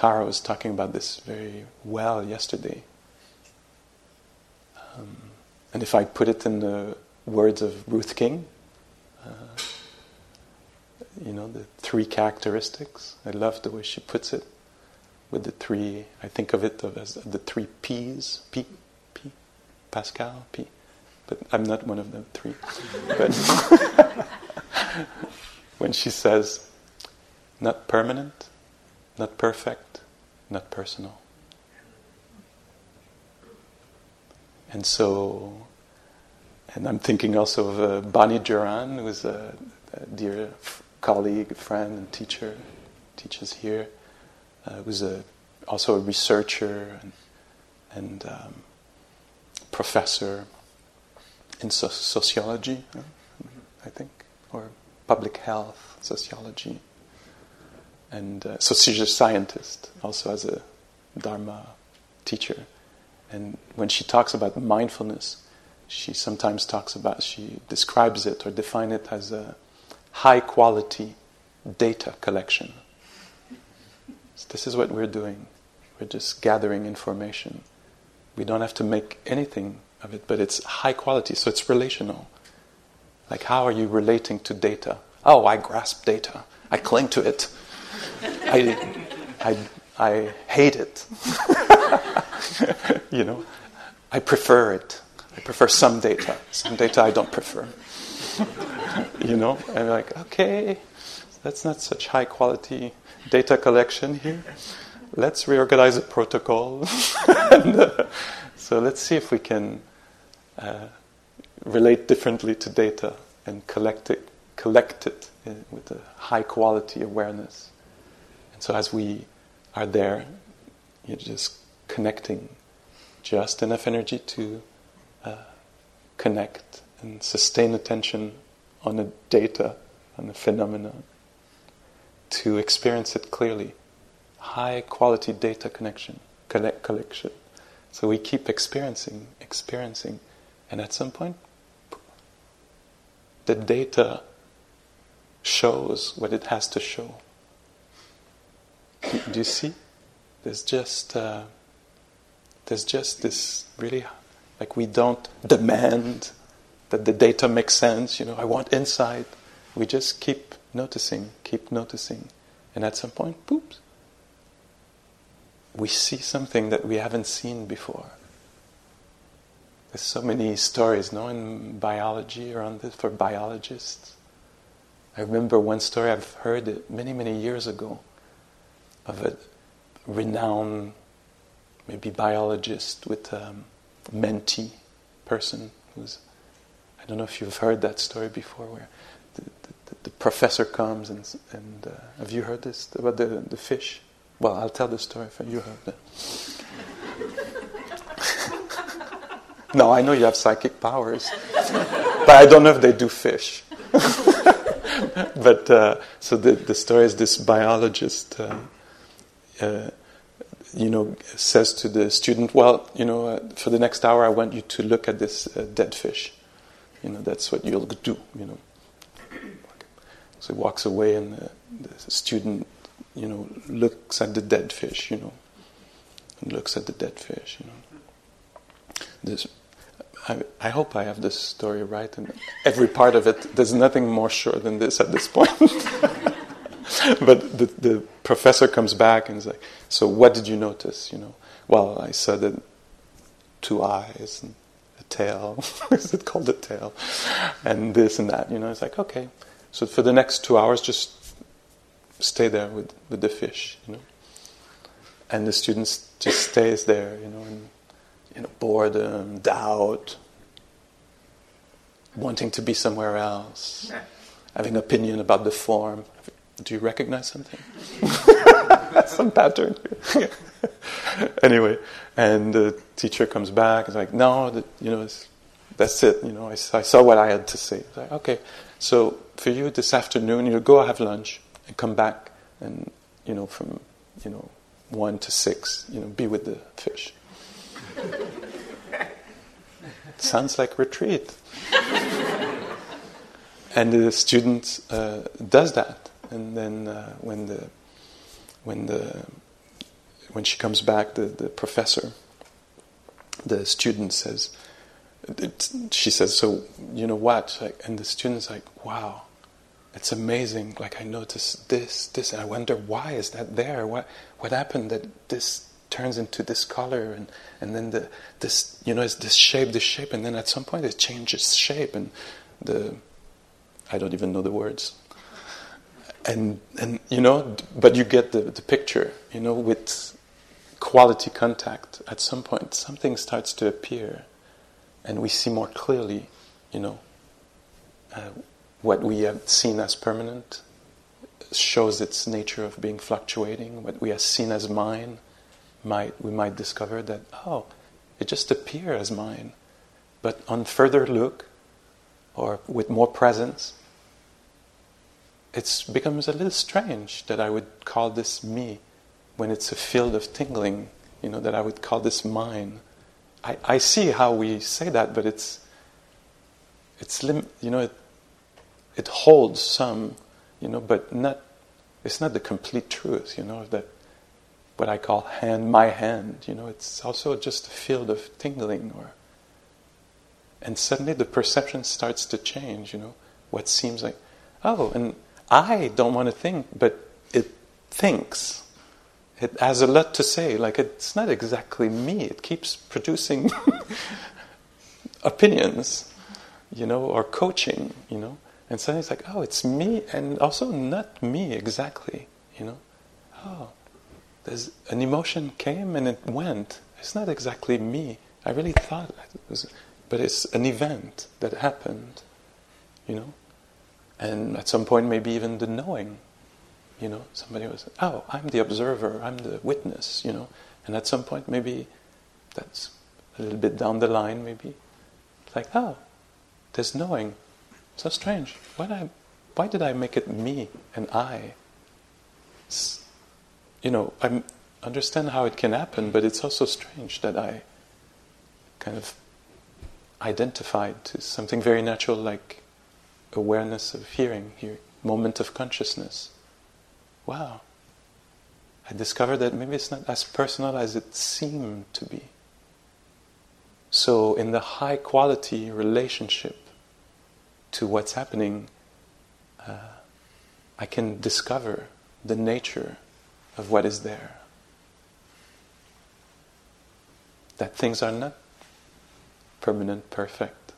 Tara was talking about this very well yesterday. Um, and if I put it in the words of Ruth King, uh, you know, the three characteristics, I love the way she puts it with the three, I think of it as the three P's, P, P, Pascal, P. But I'm not one of the three. but *laughs* when she says, not permanent, not perfect, not personal. And so, and I'm thinking also of uh, Bonnie Duran, who is a, a dear f- colleague, friend, and teacher, teaches here, uh, who's a, also a researcher and, and um, professor in so- sociology, I think, or public health, sociology. And uh, so she's a scientist, also as a Dharma teacher. And when she talks about mindfulness, she sometimes talks about, she describes it or defines it as a high quality data collection. So this is what we're doing. We're just gathering information. We don't have to make anything of it, but it's high quality, so it's relational. Like, how are you relating to data? Oh, I grasp data. I cling to it. I, I, I hate it. *laughs* you know, I prefer it. I prefer some data. Some data I don't prefer. you know, I'm like, okay, that's not such high quality data collection here. Let's reorganize a protocol. *laughs* and, uh, so let's see if we can uh, relate differently to data and collect it, collect it in, with a high quality awareness. So as we are there, you're just connecting just enough energy to uh, connect and sustain attention on a data, on a phenomenon, to experience it clearly. High quality data connection, collect, collection. So we keep experiencing, experiencing, and at some point, the data shows what it has to show. Do, you see? There's just uh, there's just this really like we don't demand that the data makes sense. You know, I want insight. We just keep noticing, keep noticing, and at some point, poops, we see something that we haven't seen before. There's so many stories, no, in biology around this for biologists. I remember one story I've heard many, many years ago of a renowned, maybe biologist with a mentee person who's, I don't know if you've heard that story before, where the, the, the professor comes and, and uh, have you heard this about the, the fish? Well, I'll tell the story if you heard *laughs* it. no, I know you have psychic powers, but I don't know if they do fish. *laughs* but uh, so the, the story is this biologist. Uh, uh, you know, says to the student, "Well, you know, uh, for the next hour, I want you to look at this uh, dead fish. You know, that's what you'll do. You know." So he walks away, and the, the student, you know, looks at the dead fish. You know, and looks at the dead fish. You know, this. I, I hope I have this story right, and every part of it. There's nothing more sure than this at this point. *laughs* *laughs* but the, the professor comes back and is like, "So what did you notice?" You know, well, I saw the two eyes and a tail. *laughs* is it called a tail? And this and that. You know, it's like okay. So for the next two hours, just stay there with, with the fish. You know, and the students just stays there. You know, and you know, boredom, doubt, wanting to be somewhere else, having opinion about the form. Do you recognize something? *laughs* Some pattern. *laughs* anyway, and the teacher comes back. It's like, no, the, you know, that's it. You know, I, I, saw what I had to say. Like, okay, so for you this afternoon, you go have lunch and come back, and you know, from you know one to six, you know, be with the fish. *laughs* Sounds like retreat. and the student uh, does that, and then uh, when the when the when she comes back, the, the professor, the student says, she says, so you know what? Like, and the student's like, wow, it's amazing. Like I noticed this, this, and I wonder why is that there? What what happened that this turns into this color and and then the this you know it's this shape, this shape, and then at some point it changes shape and the I don't even know the words. And and you know, but you get the the picture. You know, with quality contact, at some point something starts to appear, and we see more clearly. You know. Uh, what we have seen as permanent shows its nature of being fluctuating. What we have seen as mine, might we might discover that oh, it just appears as mine. But on further look, or with more presence, it becomes a little strange that I would call this me when it's a field of tingling. You know that I would call this mine. I, I see how we say that, but it's it's lim- you know it, it holds some, you know, but not, it's not the complete truth, you know, that what I call hand, my hand, you know, it's also just a field of tingling or, and suddenly the perception starts to change, you know, what seems like, oh, and I don't want to think, but it thinks. It has a lot to say. Like it's not exactly me. It keeps producing *laughs* opinions, you know, or coaching, you know. And suddenly it's like, oh, it's me, and also not me exactly, you know. Oh, there's an emotion came and it went. It's not exactly me. I really thought it was, but it's an event that happened, you know. And at some point, maybe even the knowing, you know. Somebody was, oh, I'm the observer, I'm the witness, you know. And at some point, maybe that's a little bit down the line, maybe. Like, oh, there's knowing. So strange. Why did I, why did I make it me and I? It's, you know, I understand how it can happen, but it's also strange that I kind of identified to something very natural like awareness of hearing, here, moment of consciousness. Wow. I discovered that maybe it's not as personal as it seemed to be. So, in the high quality relationship to what's happening, uh, I can discover the nature of what is there. That things are not permanent, perfect,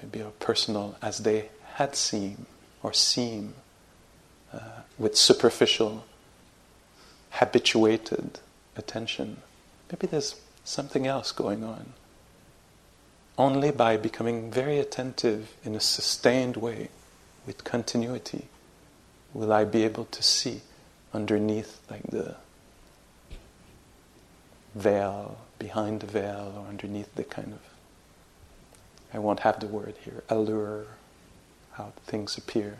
maybe or personal as they had seemed or seem uh, with superficial, habituated attention. Maybe there's something else going on. Only by becoming very attentive in a sustained way, with continuity, will I be able to see underneath, like the veil, behind the veil, or underneath the kind of, I won't have the word here, allure, how things appear.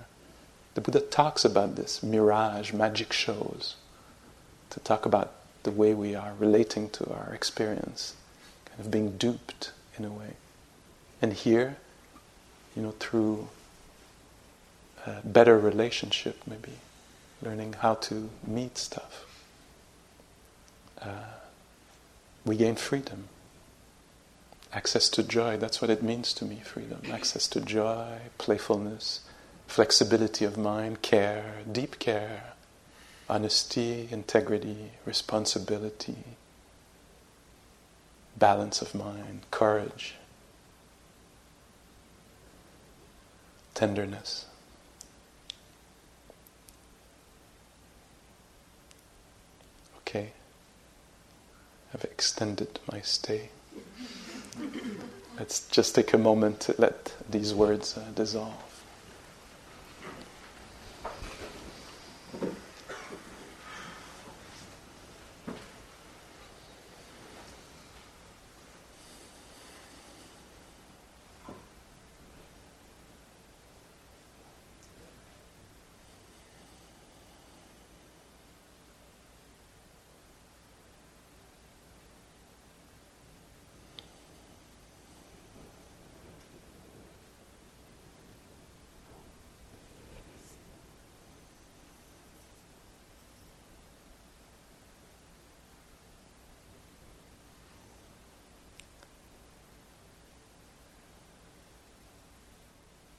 The Buddha talks about this mirage, magic shows, to talk about the way we are relating to our experience, kind of being duped in a way. And here, you know, through a better relationship, maybe learning how to meet stuff, uh, we gain freedom. Access to joy, that's what it means to me freedom. Access to joy, playfulness, flexibility of mind, care, deep care, honesty, integrity, responsibility, balance of mind, courage. tenderness. Okay, I've extended my stay. Let's just take a moment to let these words uh, dissolve.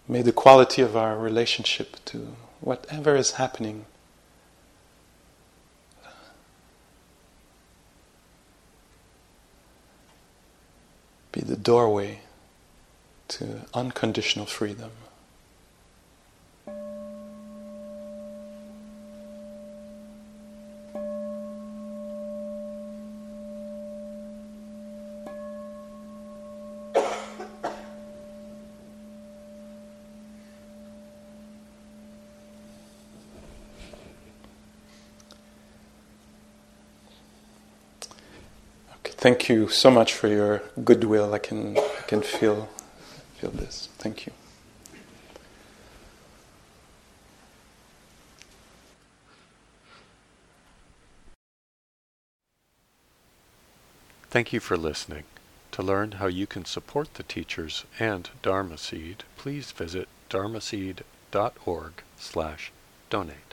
May the quality of our relationship to whatever is happening be the doorway to unconditional freedom. Thank you so much for your goodwill. I can I can feel feel this. Thank you. Thank you for listening. To learn how you can support the teachers and Dharma Seed, please visit dharmaseed.org slash donate.